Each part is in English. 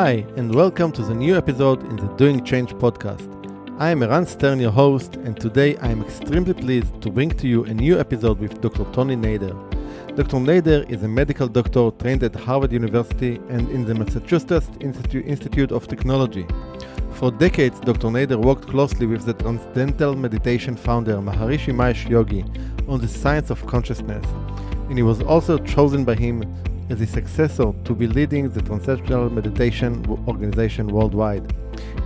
Hi, and welcome to the new episode in the Doing Change podcast. I am Eran Stern, your host, and today I am extremely pleased to bring to you a new episode with Dr. Tony Nader. Dr. Nader is a medical doctor trained at Harvard University and in the Massachusetts Institute of Technology. For decades, Dr. Nader worked closely with the Transcendental Meditation founder Maharishi Mahesh Yogi on the science of consciousness, and he was also chosen by him as his successor to be leading the Transcendental Meditation organization worldwide.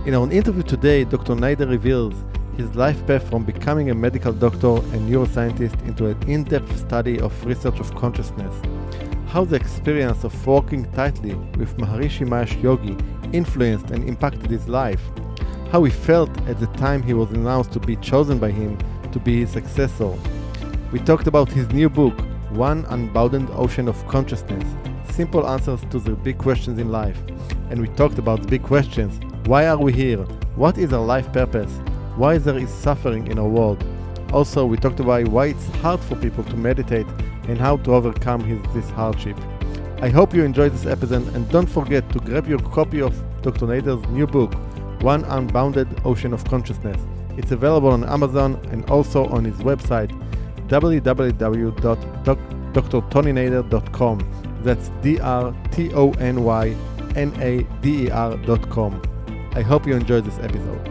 In our interview today, Dr. Nader reveals his life path from becoming a medical doctor and neuroscientist into an in depth study of research of consciousness. How the experience of working tightly with Maharishi Mahesh Yogi influenced and impacted his life. How he felt at the time he was announced to be chosen by him to be his successor. We talked about his new book, One Unbounded Ocean of Consciousness Simple Answers to the Big Questions in Life. And we talked about the big questions why are we here? What is our life purpose? Why there is suffering in our world? Also, we talked about why it's hard for people to meditate and how to overcome his, this hardship. I hope you enjoyed this episode and don't forget to grab your copy of Dr. Nader's new book, One Unbounded Ocean of Consciousness. It's available on Amazon and also on his website www.drtonynader.com. That's D R T O N Y N A D E R.com. I hope you enjoyed this episode.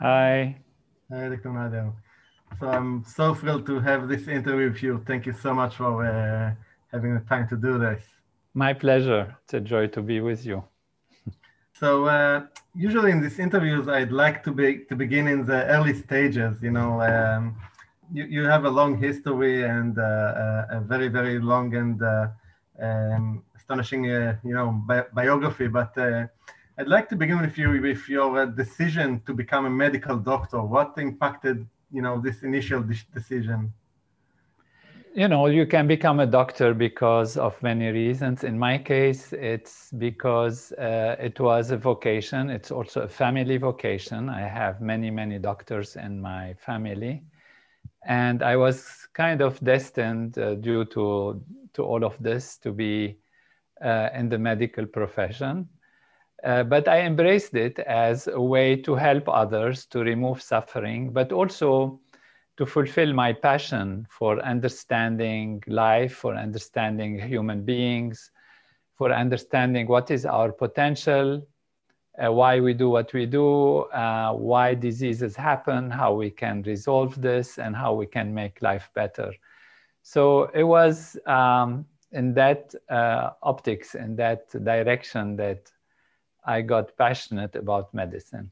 Hi. Hi, Dr. Nader. So I'm so thrilled to have this interview with you. Thank you so much for uh, having the time to do this. My pleasure. It's a joy to be with you. So uh, usually in these interviews, I'd like to be to begin in the early stages. You know, um, you, you have a long history and uh, a very very long and uh, um, astonishing uh, you know bi- biography. But uh, I'd like to begin with you with your uh, decision to become a medical doctor. What impacted you know this initial de- decision? you know you can become a doctor because of many reasons. In my case it's because uh, it was a vocation. It's also a family vocation. I have many many doctors in my family. And i was kind of destined uh, due to to all of this to be uh, in the medical profession uh, but i embraced it as a way to help others to remove suffering but also to fulfill my passion for understanding life, for understanding human beings, for understanding what is our potential, uh, why we do what we do, uh, why diseases happen, how we can resolve this, and how we can make life better. So it was um, in that uh, optics, in that direction, that I got passionate about medicine.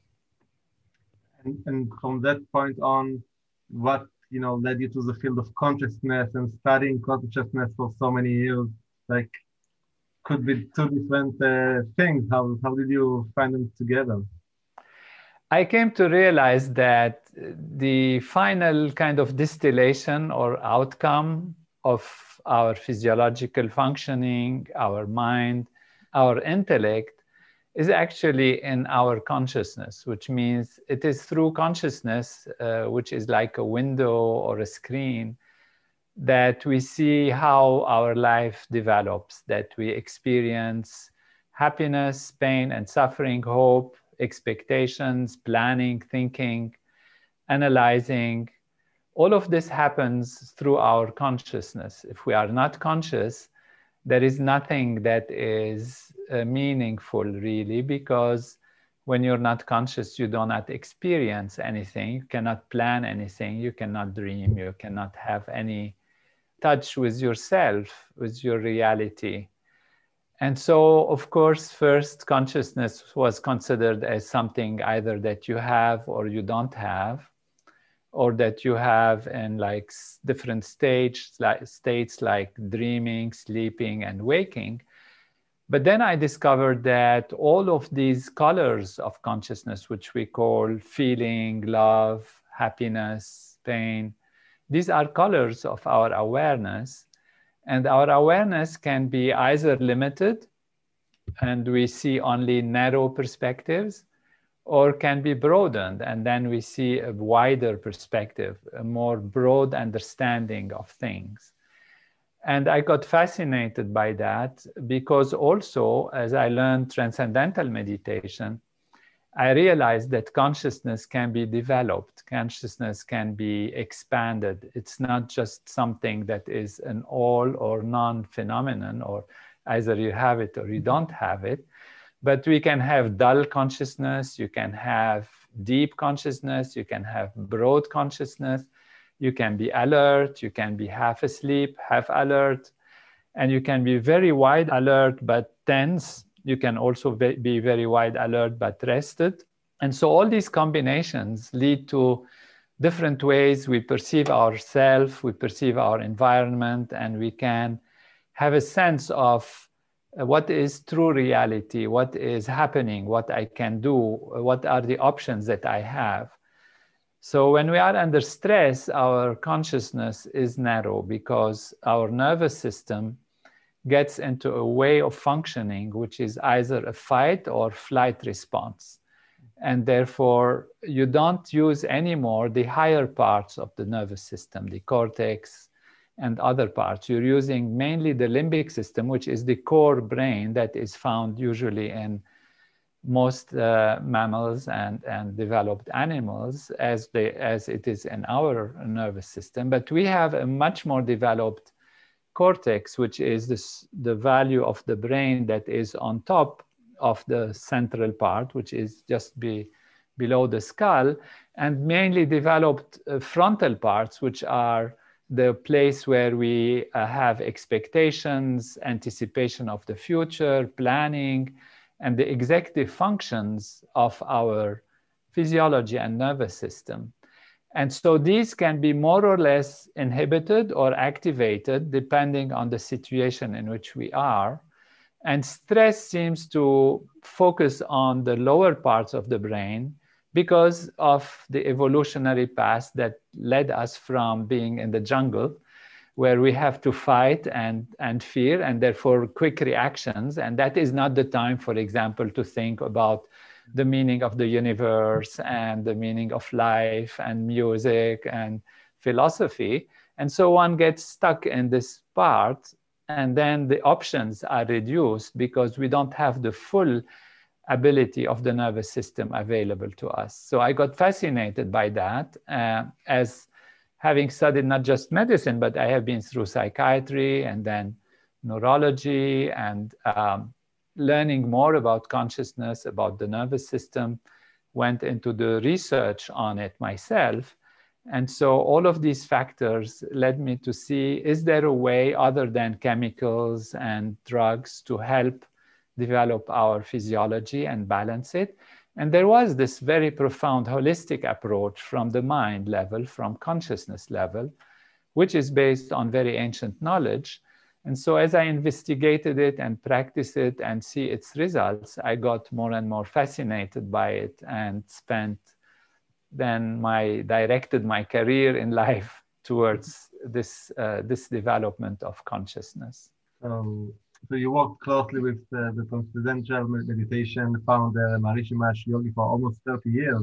And, and from that point on, what you know led you to the field of consciousness and studying consciousness for so many years? Like could be two different uh, things. How how did you find them together? I came to realize that the final kind of distillation or outcome of our physiological functioning our mind our intellect is actually in our consciousness, which means it is through consciousness, uh, which is like a window or a screen, that we see how our life develops, that we experience happiness, pain, and suffering, hope, expectations, planning, thinking, analyzing. All of this happens through our consciousness. If we are not conscious, there is nothing that is uh, meaningful really because when you're not conscious you do not experience anything. You cannot plan anything. You cannot dream. You cannot have any touch with yourself with your reality. And so of course first consciousness was considered as something either that you have or you don't have or that you have in like different stage, like states like dreaming, sleeping, and waking. But then I discovered that all of these colors of consciousness, which we call feeling, love, happiness, pain, these are colors of our awareness. And our awareness can be either limited and we see only narrow perspectives, or can be broadened. And then we see a wider perspective, a more broad understanding of things. And I got fascinated by that because also, as I learned transcendental meditation, I realized that consciousness can be developed, consciousness can be expanded. It's not just something that is an all or non phenomenon, or either you have it or you don't have it but we can have dull consciousness, you can have deep consciousness, you can have broad consciousness, you can be alert, you can be half asleep, half alert, and you can be very wide alert but tense. You can also be very wide alert but rested. And so all these combinations lead to different ways we perceive ourselves, we perceive our environment, and we can have a sense of Uh, what is true reality, what is happening, what I can do, uh, what are the options that I have. So, when we are under stress, our consciousness is narrow because our nervous system gets into a way of functioning which is either a fight or flight response. And therefore, you don't use anymore the higher parts of the nervous system, the cortex, and other parts. You're using mainly the limbic system, which is the core brain that is found usually in most uh, mammals and, and developed animals as, they, as it is in our nervous system. But we have a much more developed cortex, which is this, the value of the brain that is on top of the central part, which is just be, below the skull, and mainly developed uh, frontal parts, which are the place where we uh, have expectations, anticipation of the future, planning, and the executive functions of our physiology and nervous system. And so these can be more or less inhibited or activated depending on the situation in which we are. And stress seems to focus on the lower parts of the brain because of the evolutionary path that led us from being in the jungle where we have to fight and, and fear and therefore quick reactions. And that is not the time for example to think about the meaning of the universe and the meaning of life and music and philosophy. And so one gets stuck in this part and then the options are reduced because we don't have the full ability of the nervous system available to us. So I got fascinated by that uh, as having studied not just medicine, but I have been through psychiatry and then neurology and um, learning more about consciousness, about the nervous system, went into the research on it myself. And so all of these factors led me to see is there a way other than chemicals and drugs to help develop our physiology and balance it. And there was this very profound holistic approach from the mind level, from consciousness level, which is based on very ancient knowledge. And so as I investigated it and practiced it and see its results, I got more and more fascinated by it and spent then my directed my career in life towards this uh, this development of consciousness. Um, so you worked closely with uh, the Transcendental Meditation founder Maharishi Mahesh Yogi for almost 30 years.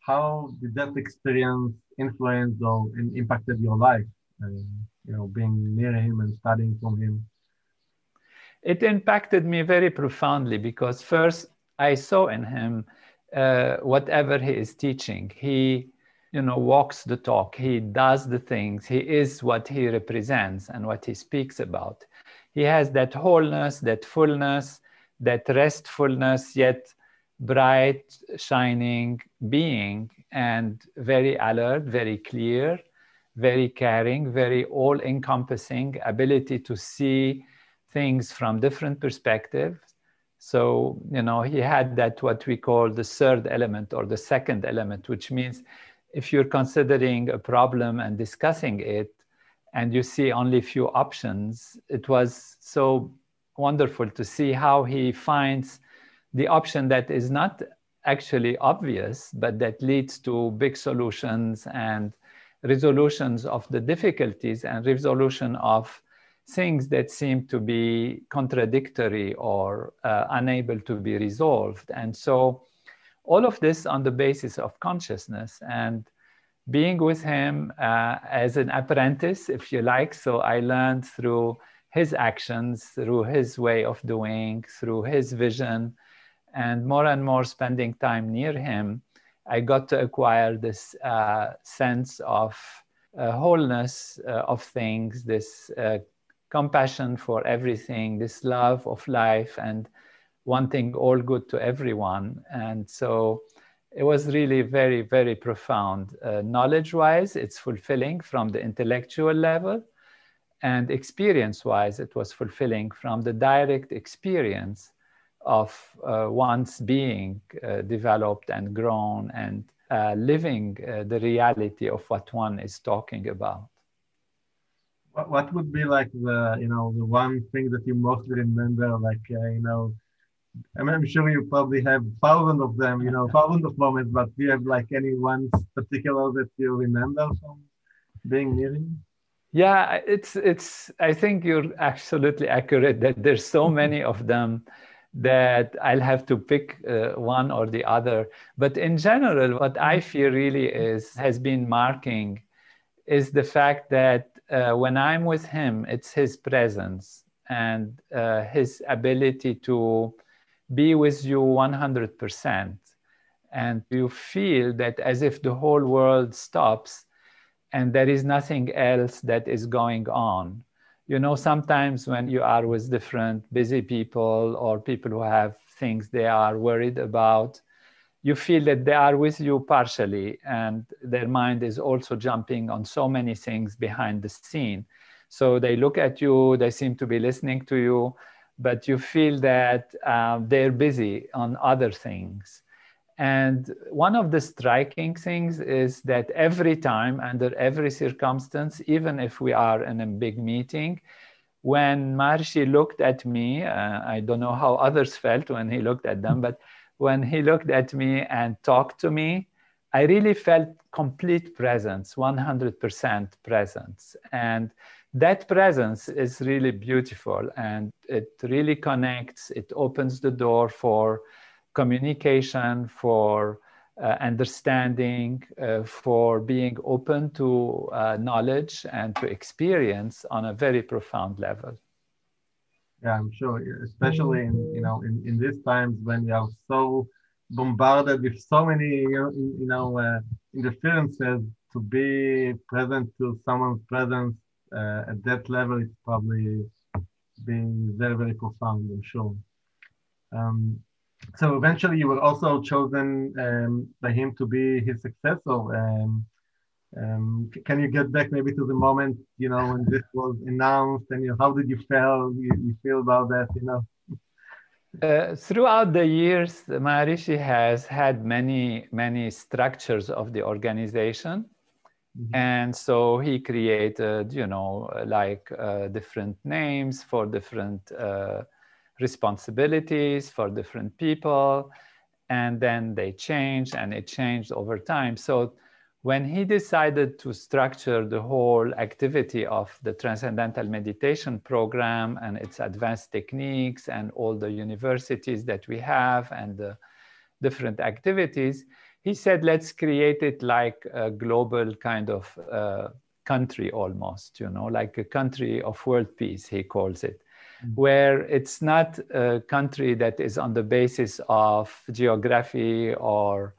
How did that experience influence or in, impacted your life? Uh, you know, being near him and studying from him. It impacted me very profoundly because first I saw in him uh, whatever he is teaching. He, you know, walks the talk. He does the things. He is what he represents and what he speaks about he has that wholeness, that fullness, that restfulness, yet bright, shining being, and very alert, very clear, very caring, very all encompassing ability to see things from different perspectives. So, you know, he had that what we call the third element or the second element, which means if you're considering a problem and discussing it, and you see only a few options, it was so wonderful to see how he finds the option that is not actually obvious, but that leads to big solutions and resolutions of the difficulties and resolution of things that seem to be contradictory or uh, unable to be resolved. And so all of this on the basis of consciousness and being with him uh, as an apprentice, if you like. So I learned through his actions, through his way of doing, through his vision, and more and more spending time near him, I got to acquire this uh, sense of uh, wholeness uh, of things, this uh, compassion for everything, this love of life, and wanting all good to everyone. And so it was really very, very profound. Uh, knowledge wise, it's fulfilling from the intellectual level. And experience wise, it was fulfilling from the direct experience of uh, one's being uh, developed and grown and uh, living uh, the reality of what one is talking about. What, would be like the, you know, the one thing that you mostly remember, like, uh, you know, I mean, I'm sure you probably have thousands of them, you know, thousands of moments, but do you have like any one particular that you remember from being near him? Yeah, it's it's. I think you're absolutely accurate that there's so many of them that I'll have to pick uh, one or the other. But in general, what I feel really is has been marking is the fact that uh, when I'm with him, it's his presence and uh, his ability to be with you 100%. And you feel that as if the whole world stops and there is nothing else that is going on. You know, sometimes when you are with different busy people or people who have things they are worried about, you feel that they are with you partially and their mind is also jumping on so many things behind the scene. So they look at you, they seem to be listening to you, but you feel that uh, they're busy on other things. And one of the striking things is that every time, under every circumstance, even if we are in a big meeting, when Maharishi looked at me, uh, I don't know how others felt when he looked at them, but when he looked at me and talked to me, I really felt complete presence, 100% presence. And that presence is really beautiful and it really connects, it opens the door for communication, for uh, understanding, uh, for being open to uh, knowledge and to experience on a very profound level. Yeah, I'm sure, especially in you know in, in these times when you are so bombarded with so many you know, you know uh, interferences to be present to someone's presence uh, at that level, it's probably being very, very profound, I'm sure. Um, so eventually you were also chosen um, by him to be his successor. Um, um, can you get back maybe to the moment, you know, when this was announced and you, know, how did you feel, you, you feel about that, you know? Uh, throughout the years, Maharishi has had many, many structures of the organization. Mm-hmm. And so he created, you know, like uh, different names for different uh, responsibilities for different people. And then they changed and it changed over time. So when he decided to structure the whole activity of the Transcendental Meditation Program and its advanced techniques and all the universities that we have and the different activities, he said, let's create it like a global kind of uh, country almost, you know, like a country of world peace, he calls it, mm-hmm. where it's not a country that is on the basis of geography or,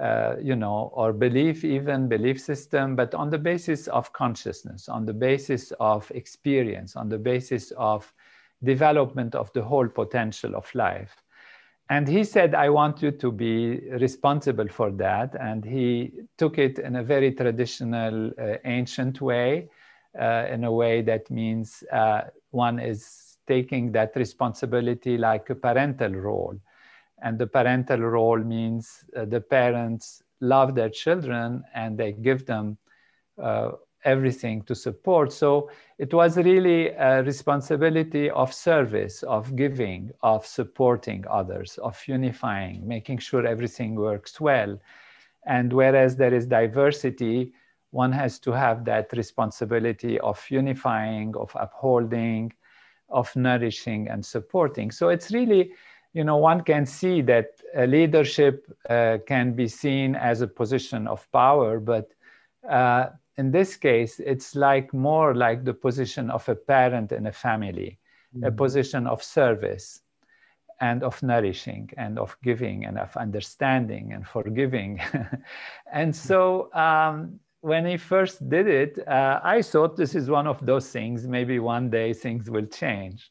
uh, you know, or belief, even belief system, but on the basis of consciousness, on the basis of experience, on the basis of development of the whole potential of life. And he said, I want you to be responsible for that. And he took it in a very traditional, uh, ancient way, uh, in a way that means uh, one is taking that responsibility like a parental role. And the parental role means uh, the parents love their children and they give them uh, everything to support. So it was really a responsibility of service, of giving, of supporting others, of unifying, making sure everything works well. And whereas there is diversity, one has to have that responsibility of unifying, of upholding, of nourishing and supporting. So it's really you know, one can see that leadership uh, can be seen as a position of power, but uh, in this case, it's like more like the position of a parent in a family, mm-hmm. a position of service and of nourishing and of giving and of understanding and forgiving. and so um, when he first did it, uh, I thought this is one of those things, maybe one day things will change.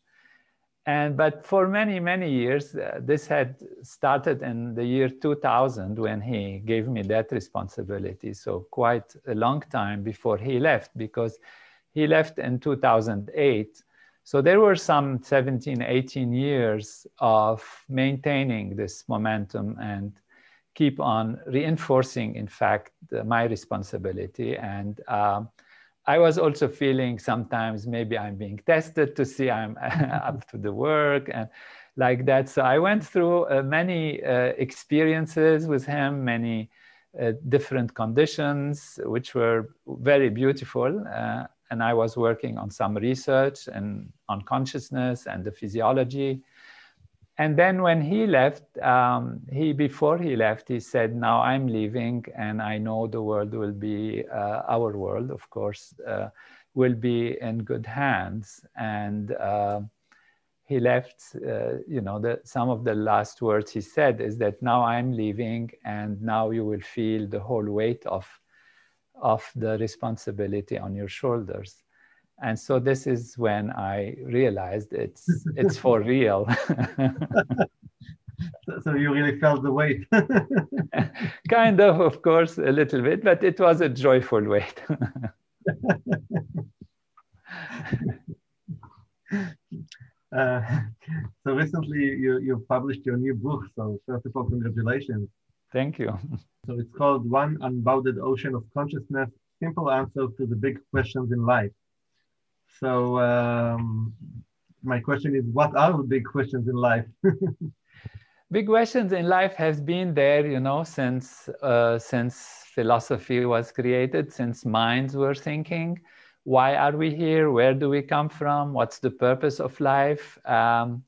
And, but for many, many years, uh, this had started in the year 2000 when he gave me that responsibility. So quite a long time before he left, because he left in 2008 so there were some 17, 18 years of maintaining this momentum and keep on reinforcing, in fact, my responsibility. And um, I was also feeling sometimes maybe I'm being tested to see I'm up to the work and like that. So I went through uh, many uh, experiences with him, many uh, different conditions, which were very beautiful. Uh, and I was working on some research and on consciousness and the physiology. And then when he left, um, he before he left, he said, "Now I'm leaving, and I know the world will be uh, our world, of course, uh, will be in good hands." And uh, he left. Uh, you know, the, some of the last words he said is that now I'm leaving, and now you will feel the whole weight of of the responsibility on your shoulders and so this is when i realized it's it's for real so you really felt the weight kind of of course a little bit but it was a joyful weight uh, so recently you, you published your new book so first of all congratulations Thank you. So it's called One Unbounded Ocean of Consciousness Simple Answers to the Big Questions in Life. So, um, my question is what are the big questions in life? big questions in life has been there, you know, since, uh, since philosophy was created, since minds were thinking. Why are we here? Where do we come from? What's the purpose of life? Um,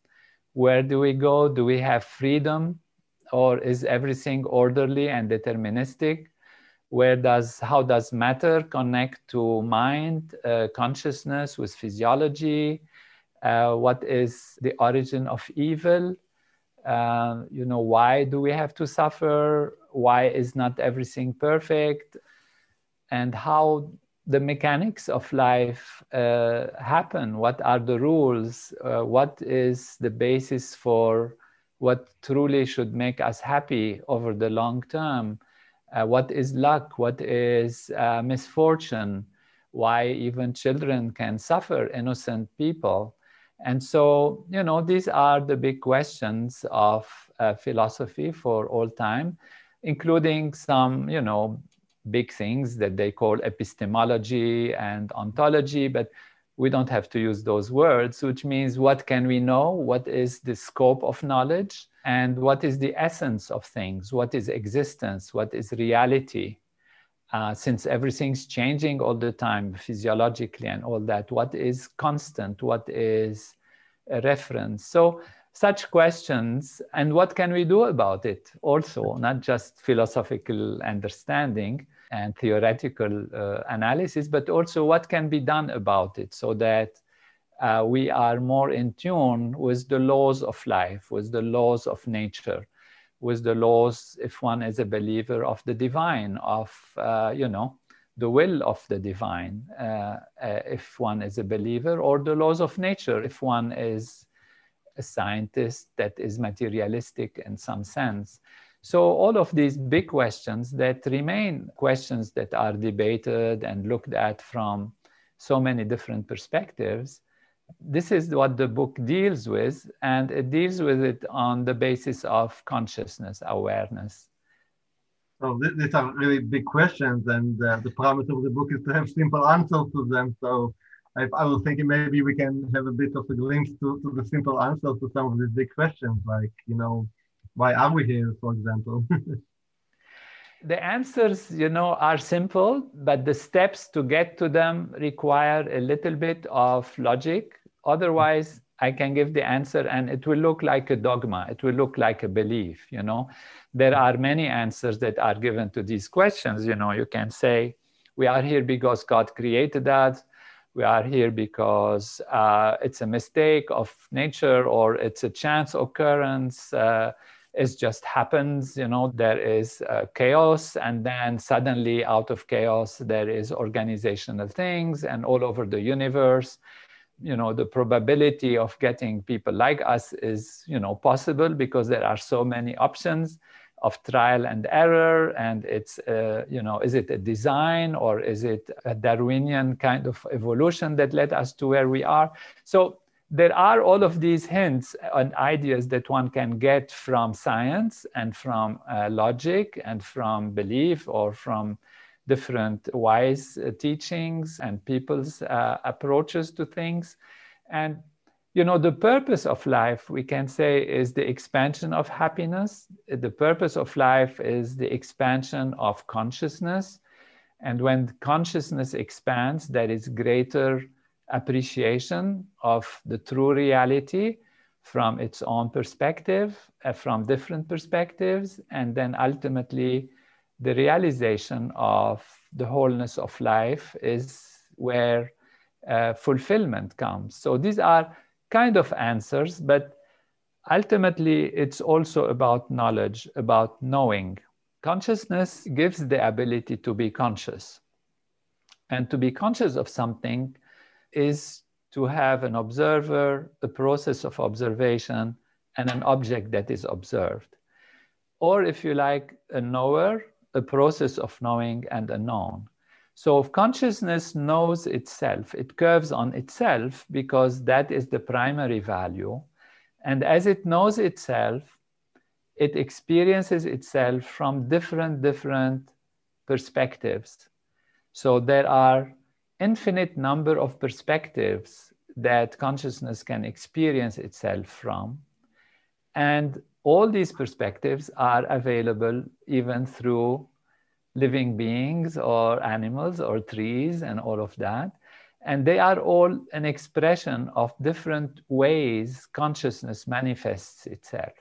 where do we go? Do we have freedom? or is everything orderly and deterministic? Where does how does matter connect to mind, uh, consciousness with physiology? Uh, what is the origin of evil? Uh, you know, why do we have to suffer? Why is not everything perfect? And how the mechanics of life uh, happen? What are the rules? Uh, what is the basis for what truly should make us happy over the long term. Uh, what is luck? What is uh, misfortune? Why even children can suffer, innocent people. And so, you know, these are the big questions of uh, philosophy for all time, including some, you know, big things that they call epistemology and ontology. But we don't have to use those words, which means what can we know? What is the scope of knowledge? And what is the essence of things? What is existence? What is reality? Uh, since everything's changing all the time, physiologically and all that, what is constant? What is a reference? So, such questions, and what can we do about it? Also, not just philosophical understanding, and theoretical uh, analysis, but also what can be done about it so that uh, we are more in tune with the laws of life, with the laws of nature, with the laws, if one is a believer of the divine, of, uh, you know, the will of the divine, uh, uh, if one is a believer, or the laws of nature, if one is a scientist that is materialistic in some sense. So all of these big questions that remain questions that are debated and looked at from so many different perspectives. This is what the book deals with, and it deals with it on the basis of consciousness, awareness. So these are really big questions, and uh, the promise of the book is to have simple answers to them. So I, I, was thinking maybe we can have a bit of a glimpse to, to the simple answers to some of these big questions, like you know, why are we here, for example? the answers, you know, are simple, but the steps to get to them require a little bit of logic. Otherwise, I can give the answer and it will look like a dogma. It will look like a belief, you know. There are many answers that are given to these questions. You know, you can say, we are here because God created us. We are here because uh, it's a mistake of nature or it's a chance occurrence. Uh, it just happens, you know, there is uh, chaos, and then suddenly out of chaos, there is organizational things, and all over the universe, you know, the probability of getting people like us is, you know, possible because there are so many options of trial and error and it's uh, you know is it a design or is it a darwinian kind of evolution that led us to where we are? So there are all of these hints and ideas that one can get from science and from uh, logic and from belief or from different wise uh, teachings and people's uh, approaches to things. And you know the purpose of life we can say is the expansion of happiness. The purpose of life is the expansion of consciousness. And when consciousness expands there is greater appreciation of the true reality from its own perspective uh, from different perspectives and then ultimately the realization of the wholeness of life is where uh, fulfillment comes so these are kind of answers, but ultimately it's also about knowledge, about knowing. Consciousness gives the ability to be conscious. And to be conscious of something is to have an observer, a process of observation, and an object that is observed. Or, if you like, a knower, a process of knowing and a known. So if consciousness knows itself, it curves on itself because that is the primary value. And as it knows itself, it experiences itself from different, different perspectives. So there are infinite number of perspectives that consciousness can experience itself from. And all these perspectives are available even through living beings or animals or trees and all of that. And they are all an expression of different ways consciousness manifests itself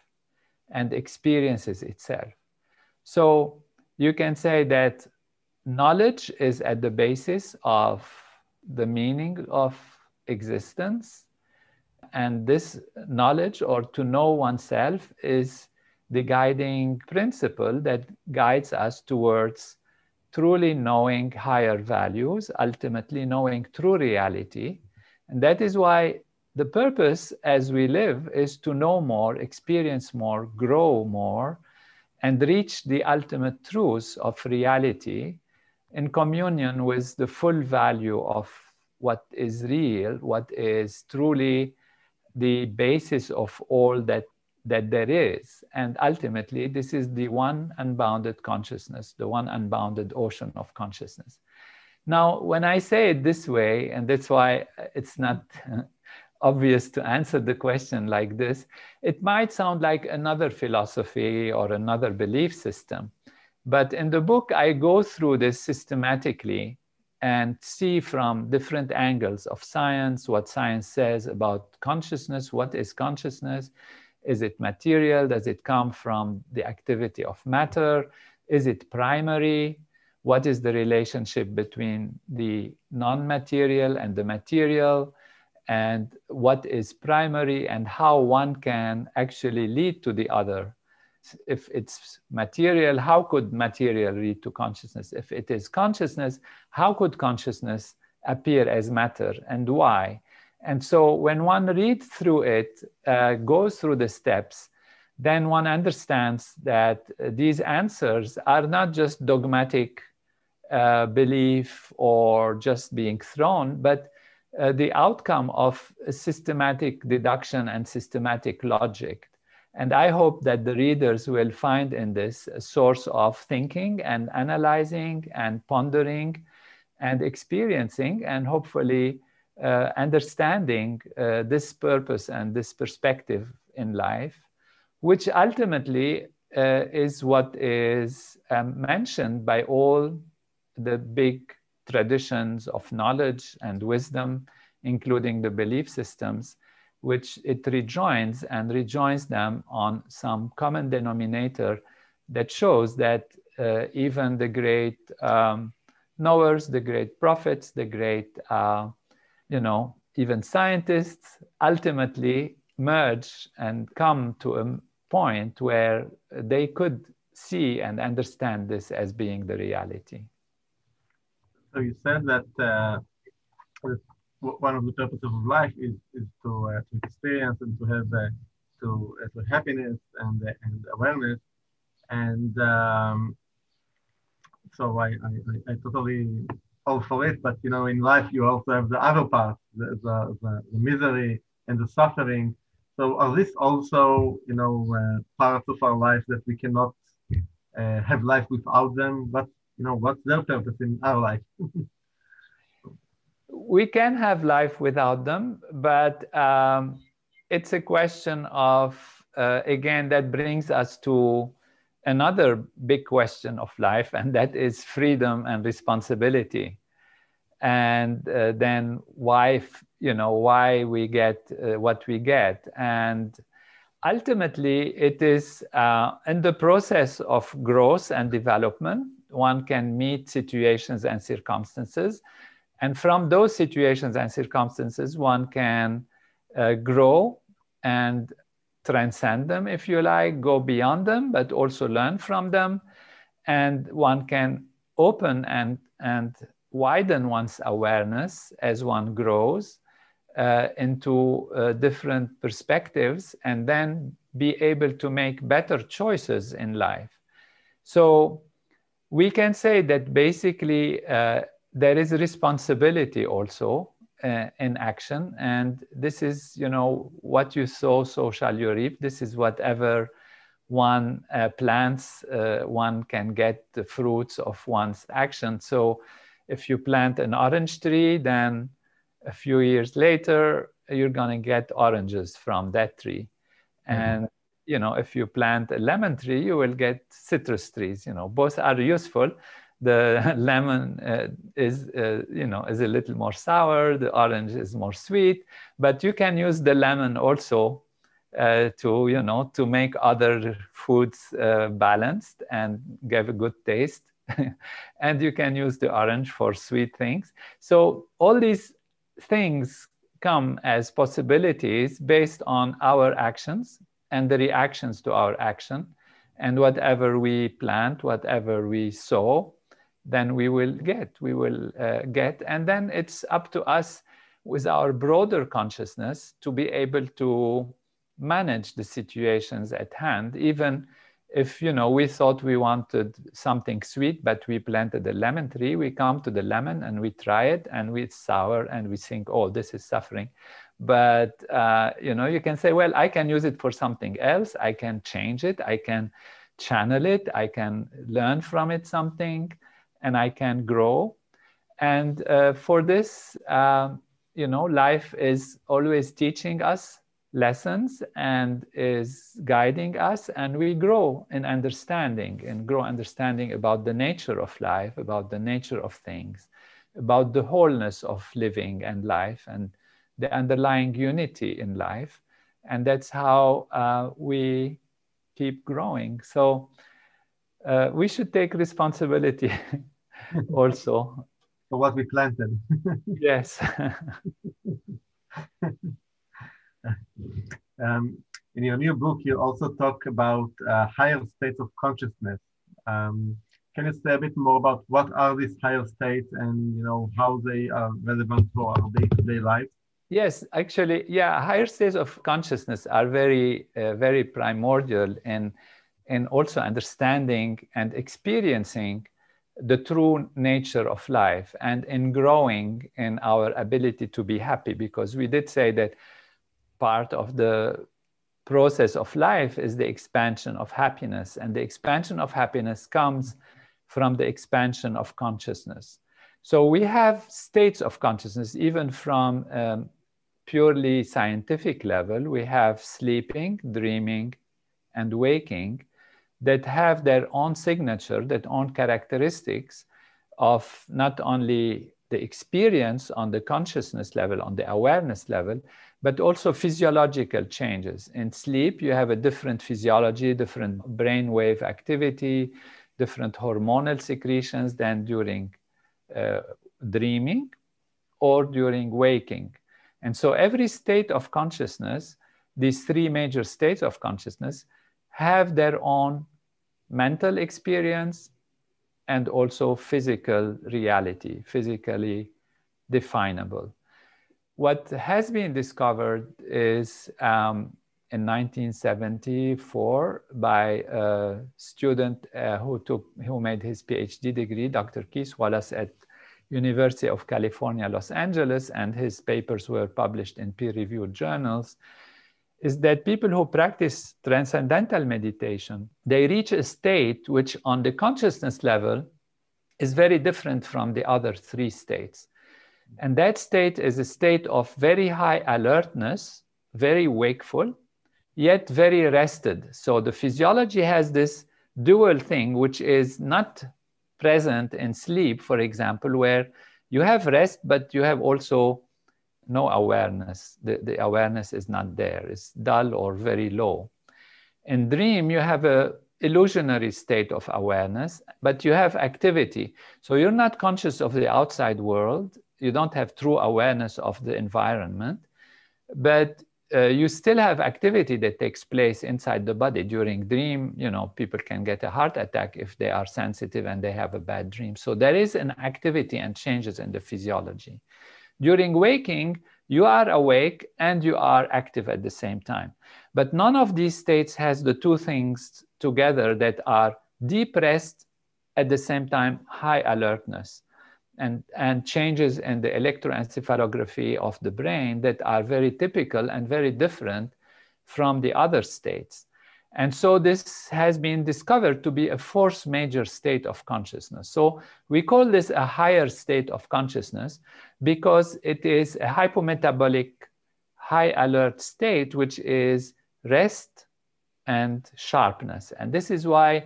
and experiences itself. So you can say that knowledge is at the basis of the meaning of existence. And this knowledge or to know oneself is the guiding principle that guides us towards truly knowing higher values, ultimately knowing true reality. And that is why the purpose as we live is to know more, experience more, grow more, and reach the ultimate truths of reality in communion with the full value of what is real, what is truly the basis of all that that there is. And ultimately, this is the one unbounded consciousness, the one unbounded ocean of consciousness. Now, when I say it this way, and that's why it's not obvious to answer the question like this, it might sound like another philosophy or another belief system. But in the book, I go through this systematically and see from different angles of science what science says about consciousness, what is consciousness, is it material? Does it come from the activity of matter? Is it primary? What is the relationship between the non material and the material? And what is primary and how one can actually lead to the other? If it's material, how could material lead to consciousness? If it is consciousness, how could consciousness appear as matter and why? And so when one reads through it, uh, goes through the steps, then one understands that these answers are not just dogmatic uh, belief or just being thrown, but uh, the outcome of systematic deduction and systematic logic. And I hope that the readers will find in this a source of thinking and analyzing and pondering and experiencing, and hopefully uh, understanding uh, this purpose and this perspective in life, which ultimately uh, is what is um, mentioned by all the big traditions of knowledge and wisdom, including the belief systems, which it rejoins and rejoins them on some common denominator that shows that uh, even the great um, knowers, the great prophets, the great, uh, you know, even scientists ultimately merge and come to a point where they could see and understand this as being the reality. So you said that uh, one of the purposes of life is, is to, uh, to experience and to have uh, to, uh, to happiness and, and awareness. And um, so I, I, I, totally all for it. But you know, in life you also have the other part, the, the, the, the misery and the suffering. So are these also you know uh, parts of our life that we cannot uh, have life without them? But you know, what's their purpose in our life? we can have life without them, but um, it's a question of uh, again that brings us to another big question of life, and that is freedom and responsibility. And uh, then why, you know, why we get uh, what we get. And ultimately, it is uh, in the process of growth and development, one can meet situations and circumstances. And from those situations and circumstances, one can uh, grow and transcend them, if you like, go beyond them, but also learn from them. And one can open and, and widen one's awareness as one grows uh, into uh, different perspectives and then be able to make better choices in life. So we can say that basically uh, there is responsibility also uh, in action. And this is you know what you sow so shall you reap. This is whatever one uh, plants uh, one can get the fruits of one's action. So if you plant an orange tree then a few years later you're going to get oranges from that tree. Mm-hmm. and you know if you plant a lemon tree you will get citrus trees you know. Both are useful the lemon uh, is uh, you know is a little more sour the orange is more sweet but you can use the lemon also uh, to you know to make other foods uh, balanced and give a good taste. And you can use the orange for sweet things. So all these things come as possibilities based on our actions and the reactions to our action. And whatever we plant whatever we sow then we will get, we will uh, get. And then it's up to us with our broader consciousness to be able to manage the situations at hand, even if you know we thought we wanted something sweet but we planted a lemon tree we come to the lemon and we try it and it's sour and we think oh this is suffering. But uh, you know you can say well i can use it for something else. I can change it. I can channel it. I can learn from it something and I can grow. And uh, for this, uh, you know, life is always teaching us lessons and is guiding us, and we grow in understanding and grow understanding about the nature of life, about the nature of things, about the wholeness of living and life, and the underlying unity in life. And that's how uh, we keep growing. So uh, we should take responsibility also for what we planted. yes. um, in your new book, you also talk about uh, higher states of consciousness. Um, can you say a bit more about what are these higher states and you know how they are relevant for our day-to-day life? Yes, actually, yeah, higher states of consciousness are very, uh, very primordial in in also understanding and experiencing the true nature of life and in growing in our ability to be happy. Because we did say that part of the process of life is the expansion of happiness and the expansion of happiness comes from the expansion of consciousness. So we have states of consciousness even from um, purely scientific level. We have sleeping dreaming and waking that have their own signature, that own characteristics of not only the experience on the consciousness level, on the awareness level, but also physiological changes. In sleep, you have a different physiology, different brainwave activity, different hormonal secretions than during uh, dreaming or during waking. And so every state of consciousness, these three major states of consciousness, have their own mental experience and also physical reality, physically definable. What has been discovered is um, in 1974 by a student uh, who took who made his PhD degree, Dr. Keith Wallace at University of California, Los Angeles, and his papers were published in peer-reviewed journals, is that people who practice transcendental meditation, they reach a state which on the consciousness level is very different from the other three states. And that state is a state of very high alertness, very wakeful, yet very rested. So the physiology has this dual thing, which is not present in sleep, for example, where you have rest, but you have also no awareness. The, the awareness is not there, it's dull or very low. In dream, you have a illusionary state of awareness, but you have activity. So you're not conscious of the outside world. You don't have true awareness of the environment, but uh, you still have activity that takes place inside the body during dream you know people can get a heart attack if they are sensitive and they have a bad dream so there is an activity and changes in the physiology during waking you are awake and you are active at the same time but none of these states has the two things together that are depressed at the same time high alertness and, and changes in the electroencephalography of the brain that are very typical and very different from the other states. And so this has been discovered to be a fourth major state of consciousness. So we call this a higher state of consciousness because it is a hypometabolic, high alert state, which is rest and sharpness. And this is why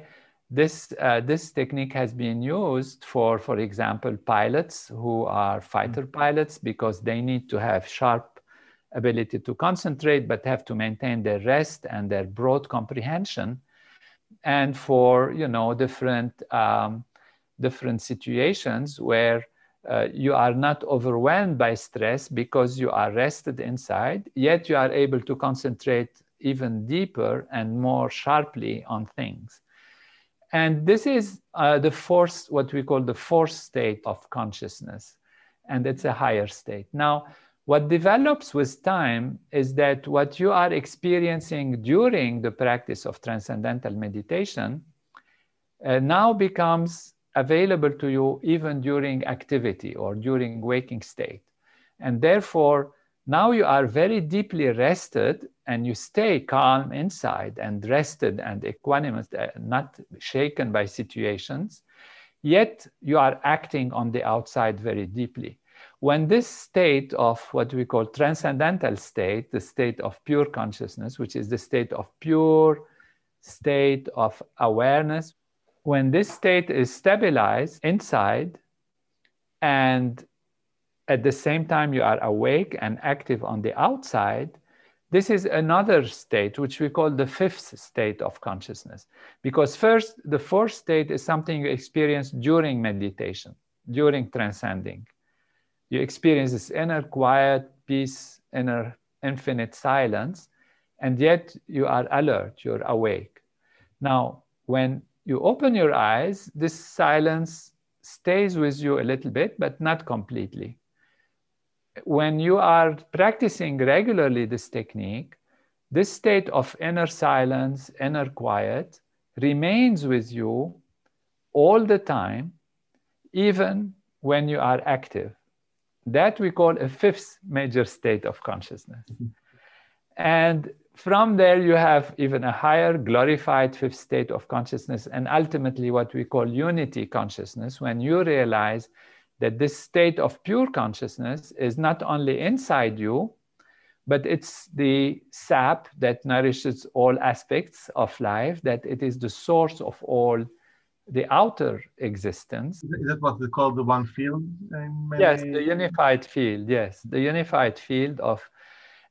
this, uh, this technique has been used for, for example, pilots who are fighter mm-hmm. pilots because they need to have sharp ability to concentrate but have to maintain their rest and their broad comprehension. And for, you know, different, um, different situations where uh, you are not overwhelmed by stress because you are rested inside, yet you are able to concentrate even deeper and more sharply on things. And this is uh, the fourth, what we call the fourth state of consciousness. And it's a higher state. Now, what develops with time is that what you are experiencing during the practice of transcendental meditation uh, now becomes available to you even during activity or during waking state. And therefore, now you are very deeply rested and you stay calm inside and rested and equanimous, uh, not shaken by situations, yet you are acting on the outside very deeply. When this state of what we call transcendental state, the state of pure consciousness, which is the state of pure state of awareness, when this state is stabilized inside and at the same time you are awake and active on the outside, this is another state which we call the fifth state of consciousness. Because first, the fourth state is something you experience during meditation, during transcending. You experience this inner quiet, peace, inner infinite silence, and yet you are alert, you're awake. Now, when you open your eyes, this silence stays with you a little bit, but not completely when you are practicing regularly this technique, this state of inner silence, inner quiet remains with you all the time, even when you are active. That we call a fifth major state of consciousness. Mm-hmm. And from there, you have even a higher glorified fifth state of consciousness, and ultimately, what we call unity consciousness, when you realize that this state of pure consciousness is not only inside you, but it's the sap that nourishes all aspects of life, that it is the source of all the outer existence. Is that what they call the one field? Yes, the unified field. Yes, the unified field of,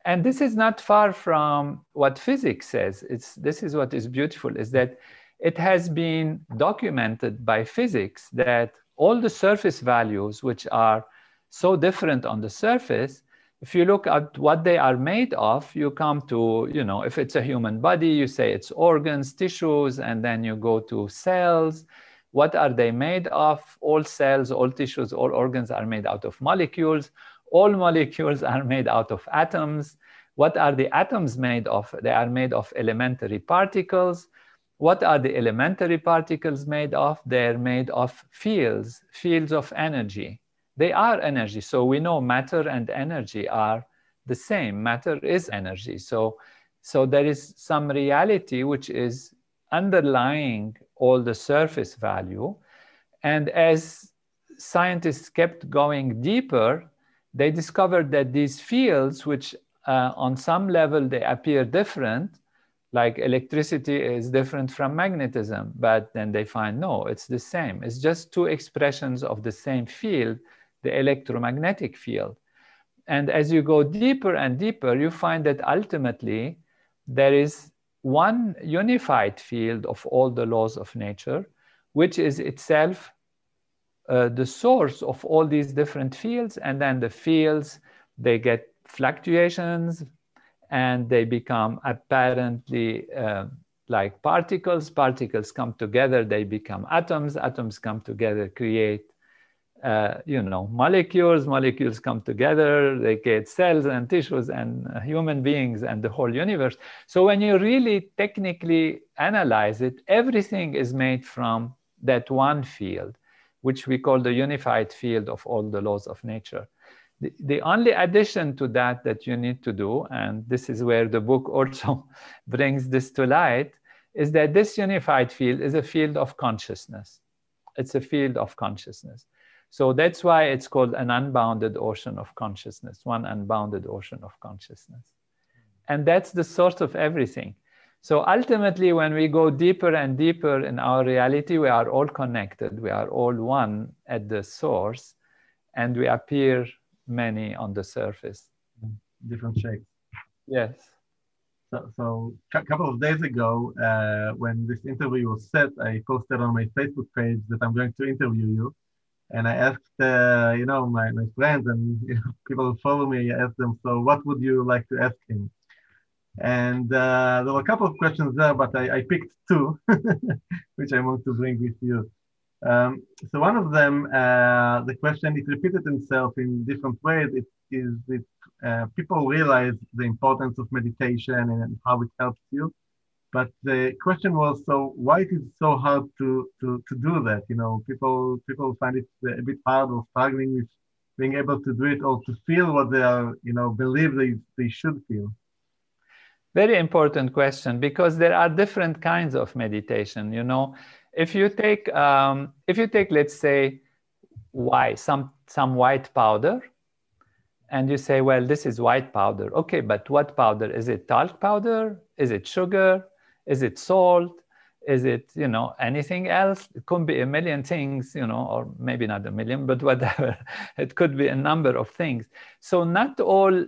and this is not far from what physics says. It's this is what is beautiful is that it has been documented by physics that all the surface values, which are so different on the surface, if you look at what they are made of, you come to, you know, if it's a human body, you say it's organs, tissues, and then you go to cells. What are they made of? All cells, all tissues, all organs are made out of molecules. All molecules are made out of atoms. What are the atoms made of? They are made of elementary particles. What are the elementary particles made of? They're made of fields, fields of energy. They are energy. So we know matter and energy are the same. Matter is energy. So, so there is some reality which is underlying all the surface value. And as scientists kept going deeper, they discovered that these fields, which uh, on some level they appear different, like electricity is different from magnetism, but then they find no, it's the same. It's just two expressions of the same field the electromagnetic field. And as you go deeper and deeper, you find that ultimately there is one unified field of all the laws of nature, which is itself uh, the source of all these different fields. And then the fields, they get fluctuations and they become apparently uh, like particles. Particles come together, they become atoms. Atoms come together, create uh, you know, molecules, molecules come together, they get cells and tissues and human beings and the whole universe. So when you really technically analyze it, everything is made from that one field, which we call the unified field of all the laws of nature. The, the only addition to that that you need to do, and this is where the book also brings this to light, is that this unified field is a field of consciousness. It's a field of consciousness. So that's why it's called an unbounded ocean of consciousness, one unbounded ocean of consciousness. And that's the source of everything. So ultimately, when we go deeper and deeper in our reality, we are all connected. We are all one at the source, and we appear many on the surface. Different shapes. Yes. So, so a couple of days ago, uh, when this interview was set, I posted on my Facebook page that I'm going to interview you and I asked, uh, you know, my, my friends and you know, people who follow me, I asked them, so what would you like to ask him? And uh, there were a couple of questions there, but I, I picked two, which I want to bring with you. Um, so one of them, uh, the question, it repeated itself in different ways. It is that uh, people realize the importance of meditation and how it helps you. But the question was, so why is it so hard to, to, to do that? You know, people people find it a bit hard or struggling with being able to do it or to feel what they are, you know, believe they, they should feel. Very important question because there are different kinds of meditation. You know, if you take um, if you take let's say why some some white powder and you say well this is white powder okay but what powder is it talc powder is it sugar is it salt? Is it, you know, anything else? It could be a million things, you know, or maybe not a million, but whatever. it could be a number of things. So not all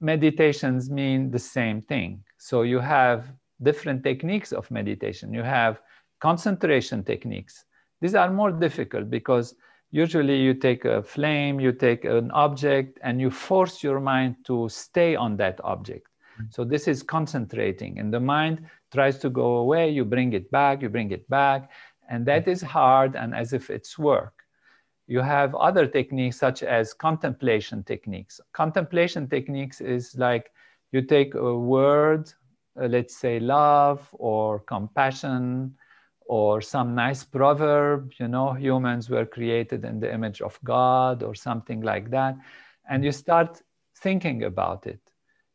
meditations mean the same thing. So you have different techniques of meditation. You have concentration techniques. These are more difficult because usually you take a flame, you take an object, and you force your mind to stay on that object. So this is concentrating, and the mind tries to go away, you bring it back, you bring it back. And that is hard and as if it's work. You have other techniques such as contemplation techniques. Contemplation techniques is like you take a word, uh, let's say love or compassion or some nice proverb, you know, humans were created in the image of God or something like that. And you start thinking about it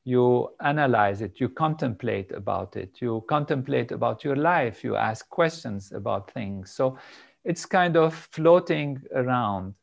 you analyze it, you contemplate about it, you contemplate about your life, you ask questions about things. So it's kind of floating around.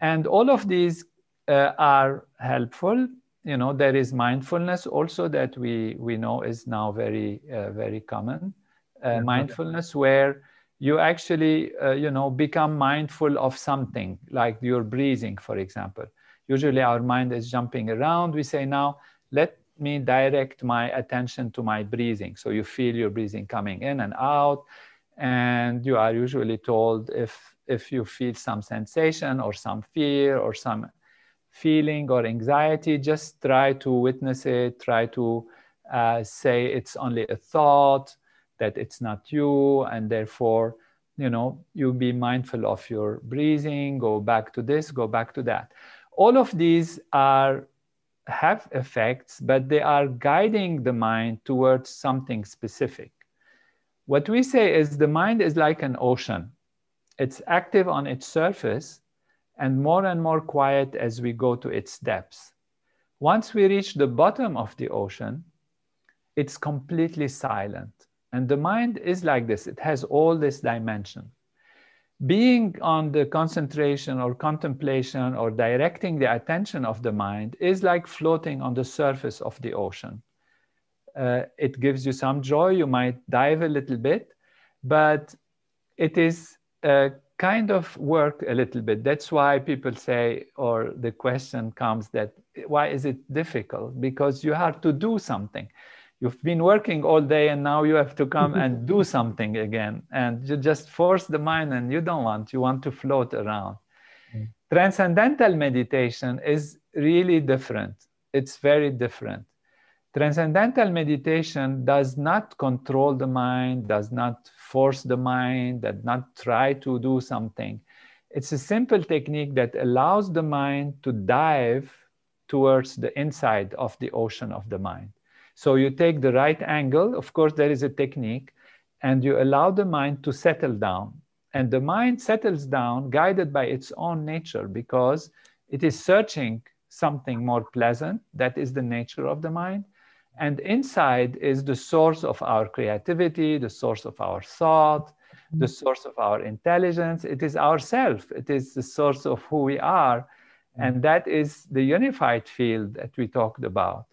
And all of these uh, are helpful. You know, there is mindfulness also that we, we know is now very, uh, very common. Uh, mindfulness where you actually uh, you know become mindful of something like your breathing for example usually our mind is jumping around we say now let me direct my attention to my breathing. So you feel your breathing coming in and out and you are usually told if if you feel some sensation or some fear or some feeling or anxiety just try to witness it try to uh, say it's only a thought that it's not you and therefore you know you be mindful of your breathing go back to this go back to that. All of these are have effects but they are guiding the mind towards something specific. What we say is the mind is like an ocean. It's active on its surface and more and more quiet as we go to its depths. Once we reach the bottom of the ocean it's completely silent. And the mind is like this, it has all this dimension. Being on the concentration or contemplation or directing the attention of the mind is like floating on the surface of the ocean. Uh, it gives you some joy, you might dive a little bit, but it is a kind of work a little bit. That's why people say, or the question comes that why is it difficult? Because you have to do something you've been working all day and now you have to come and do something again. And you just force the mind and you don't want you want to float around. Mm. transcendental meditation is really different. It's very different. Transcendental meditation does not control the mind does not force the mind does not try to do something. It's a simple technique that allows the mind to dive towards the inside of the ocean of the mind so you take the right angle, of course, there is a technique, and you allow the mind to settle down. And the mind settles down guided by its own nature because it is searching something more pleasant. That is the nature of the mind. And inside is the source of our creativity, the source of our thought, the source of our intelligence. It is ourself. It is the source of who we are. And that is the unified field that we talked about.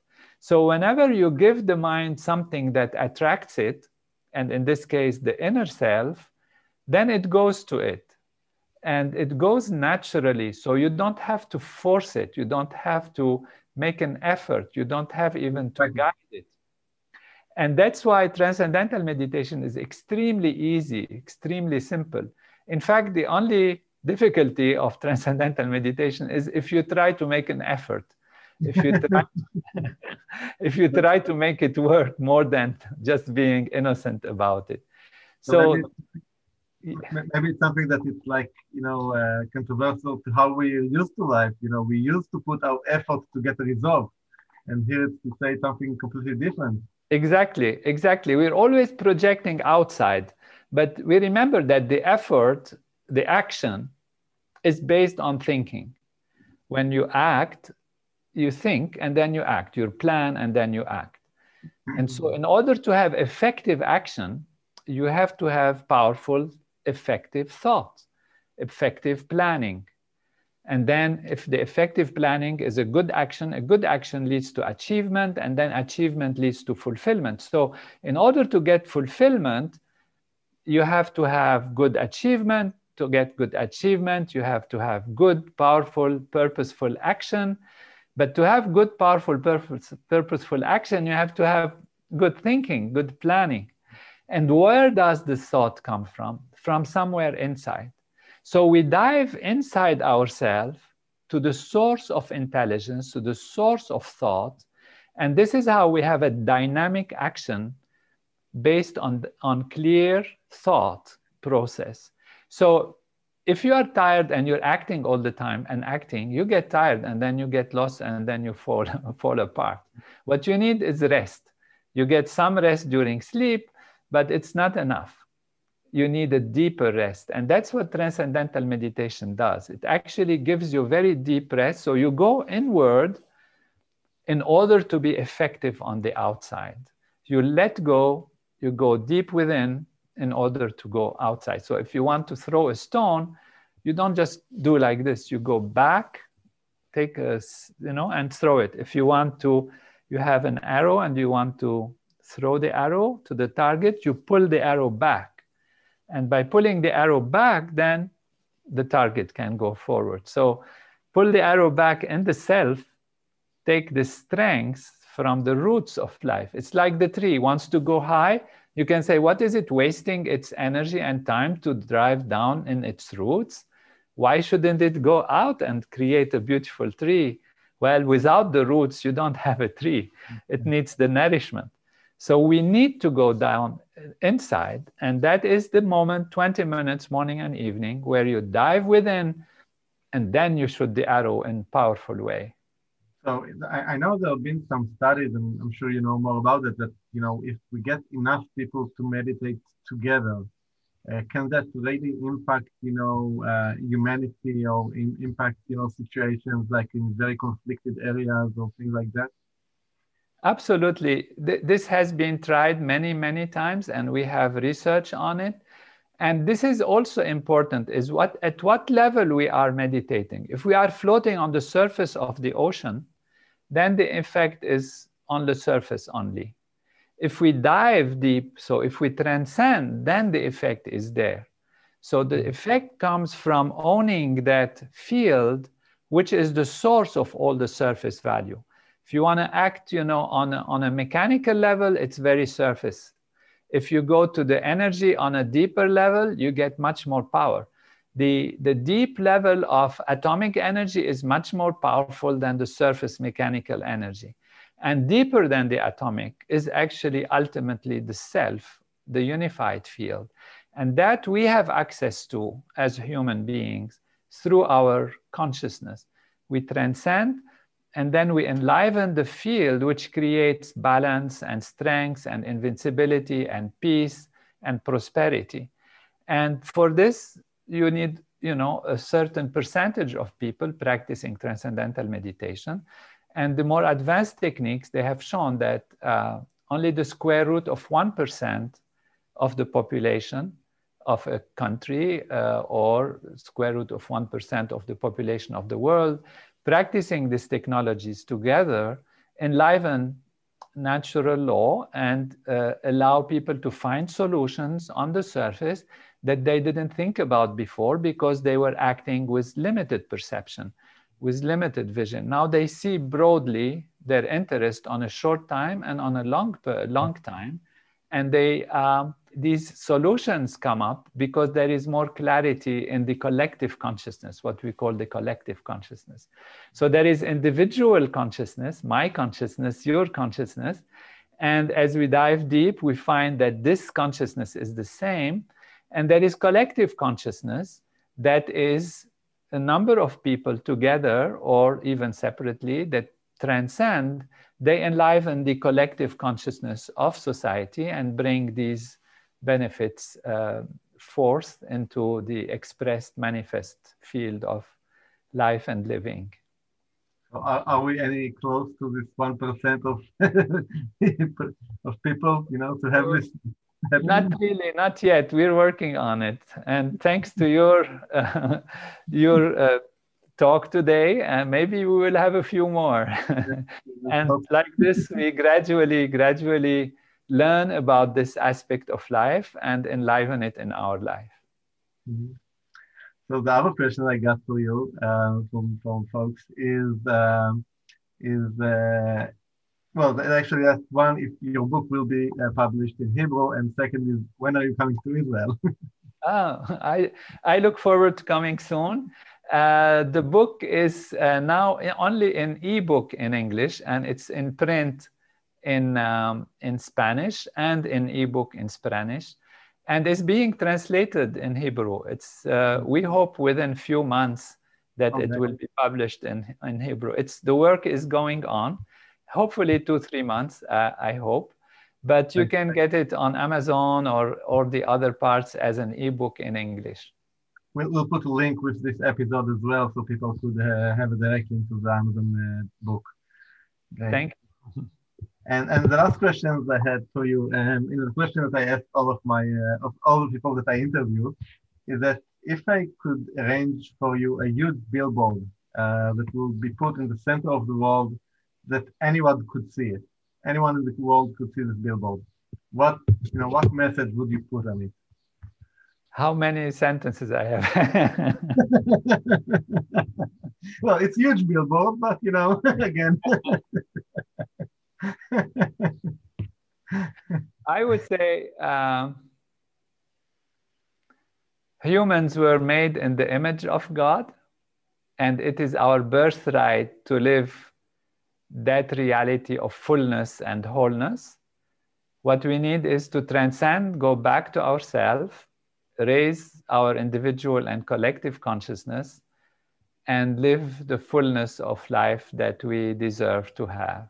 So whenever you give the mind something that attracts it, and in this case, the inner self, then it goes to it. And it goes naturally. So you don't have to force it. You don't have to make an effort. You don't have even to guide it. And that's why transcendental meditation is extremely easy, extremely simple. In fact, the only difficulty of transcendental meditation is if you try to make an effort if you try if you try to make it work more than just being innocent about it. So, so maybe, maybe, it's something that is like you know uh, controversial to how we used to life. You know we used to put our effort to get a result and here it's to say something completely different. Exactly exactly. We're always projecting outside but we remember that the effort the action is based on thinking. When you act you think and then you act, you plan and then you act. And so, in order to have effective action, you have to have powerful, effective thoughts, effective planning. And then, if the effective planning is a good action, a good action leads to achievement, and then achievement leads to fulfillment. So, in order to get fulfillment, you have to have good achievement. To get good achievement, you have to have good, powerful, purposeful action but to have good, powerful, purpose, purposeful action, you have to have good thinking, good planning. And where does the thought come from? From somewhere inside. So we dive inside ourselves to the source of intelligence, to the source of thought. And this is how we have a dynamic action based on, on clear thought process. So if you are tired and you're acting all the time and acting, you get tired and then you get lost and then you fall, fall apart. What you need is rest. You get some rest during sleep, but it's not enough. You need a deeper rest. And that's what transcendental meditation does. It actually gives you very deep rest. So you go inward in order to be effective on the outside. You let go, you go deep within, in order to go outside. So if you want to throw a stone, you don't just do like this. You go back, take a, you know, and throw it. If you want to, you have an arrow and you want to throw the arrow to the target, you pull the arrow back. And by pulling the arrow back, then the target can go forward. So pull the arrow back in the self, take the strength from the roots of life. It's like the tree wants to go high. You can say, what is it wasting its energy and time to drive down in its roots? Why shouldn't it go out and create a beautiful tree? Well, without the roots, you don't have a tree. It mm-hmm. needs the nourishment. So we need to go down inside. And that is the moment, 20 minutes, morning and evening, where you dive within and then you shoot the arrow in powerful way. So I, I know there have been some studies, and I'm sure you know more about it, that, you know, if we get enough people to meditate together, uh, can that really impact, you know, uh, humanity or in, impact, you know, situations like in very conflicted areas or things like that? Absolutely. Th- this has been tried many, many times, and we have research on it. And this is also important is what at what level we are meditating. If we are floating on the surface of the ocean, then the effect is on the surface only. If we dive deep, so if we transcend, then the effect is there. So the mm-hmm. effect comes from owning that field, which is the source of all the surface value. If you want to act, you know, on a, on a mechanical level, it's very surface. If you go to the energy on a deeper level, you get much more power. The, the deep level of atomic energy is much more powerful than the surface mechanical energy. And deeper than the atomic is actually ultimately the self, the unified field. And that we have access to as human beings through our consciousness. We transcend and then we enliven the field, which creates balance and strength and invincibility and peace and prosperity. And for this, you need, you know, a certain percentage of people practicing transcendental meditation. And the more advanced techniques, they have shown that uh, only the square root of 1% of the population of a country uh, or square root of 1% of the population of the world practicing these technologies together enliven natural law and uh, allow people to find solutions on the surface that they didn't think about before because they were acting with limited perception, with limited vision. Now they see broadly their interest on a short time and on a long, long time, and they um, these solutions come up because there is more clarity in the collective consciousness, what we call the collective consciousness. So there is individual consciousness, my consciousness, your consciousness. And as we dive deep, we find that this consciousness is the same. And there is collective consciousness that is a number of people together or even separately that transcend, they enliven the collective consciousness of society and bring these benefits uh, forced into the expressed manifest field of life and living. Are, are we any close to this one percent of of people, you know, to have this? Not really, not yet. We're working on it, and thanks to your uh, your uh, talk today, and maybe we will have a few more. and like this, we gradually, gradually learn about this aspect of life and enliven it in our life. Mm-hmm. So the other question I got for you uh, from from folks is um, is uh, well actually that's one if your book will be uh, published in Hebrew and second is when are you coming to Israel? oh, I I look forward to coming soon. Uh, the book is uh, now only in ebook in English and it's in print in, um, in Spanish and in ebook in Spanish, and is being translated in Hebrew. It's uh, we hope within few months that okay. it will be published in, in Hebrew. It's the work is going on, hopefully two three months. Uh, I hope, but you can get it on Amazon or or the other parts as an ebook in English. We'll, we'll put a link with this episode as well, so people could uh, have a direct link to the Amazon uh, book. Thank you. And and the last questions I had for you, um, in the question that I asked all of my uh, of all the people that I interviewed, is that if I could arrange for you a huge billboard uh, that will be put in the center of the world, that anyone could see it, anyone in the world could see this billboard. What you know, what message would you put on it? how many sentences I have. well, it's huge billboard, but you know, again. I would say um, humans were made in the image of God, and it is our birthright to live that reality of fullness and wholeness. What we need is to transcend, go back to ourselves, raise our individual and collective consciousness, and live the fullness of life that we deserve to have.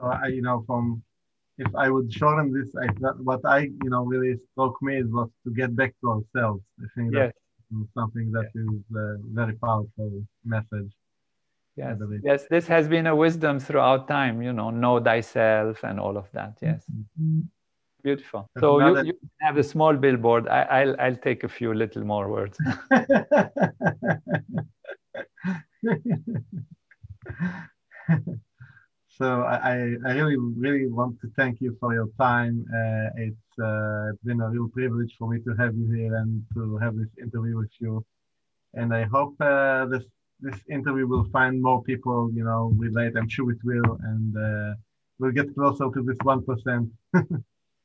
Uh, you know, from if I would shorten this, I, what I, you know, really struck me is was to get back to ourselves. I think yes. that's something that yes. is a very powerful message. Yes, yes, this has been a wisdom throughout time, you know, know thyself and all of that. Yes. Mm-hmm. Beautiful. so you, you have a small billboard. I, will I'll take a few little more words. so I, I really, really want to thank you for your time. Uh, it's uh, been a real privilege for me to have you here and to have this interview with you. And I hope uh, this this interview will find more people, you know, relate. I'm sure it will, and uh, we'll get closer to this one percent.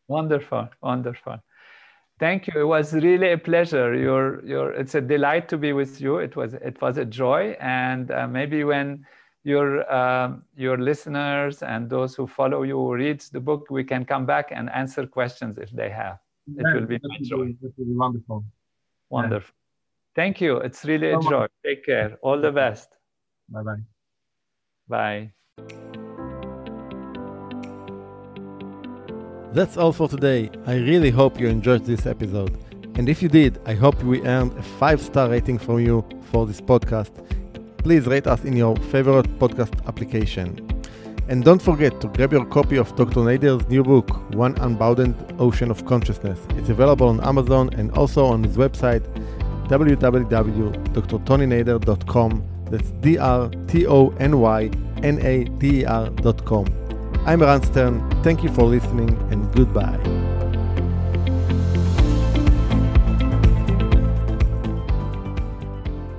wonderful, wonderful. Thank you. It was really a pleasure. You're, you're, it's a delight to be with you. It was, it was a joy, and uh, maybe when your um, your listeners and those who follow you reads the book, we can come back and answer questions if they have. It yeah, will be my joy. Will be wonderful. Wonderful. Thank you. It's really a joy. Take care. All the best. Bye bye. Bye. That's all for today. I really hope you enjoyed this episode. And if you did, I hope we earned a 5 star rating from you for this podcast. Please rate us in your favorite podcast application. And don't forget to grab your copy of Dr. Nader's new book, One Unbounded Ocean of Consciousness. It's available on Amazon and also on his website www.drtonynader.com. That's D R T O N Y N A D E R.com. I'm Eran Stern. Thank you for listening and goodbye.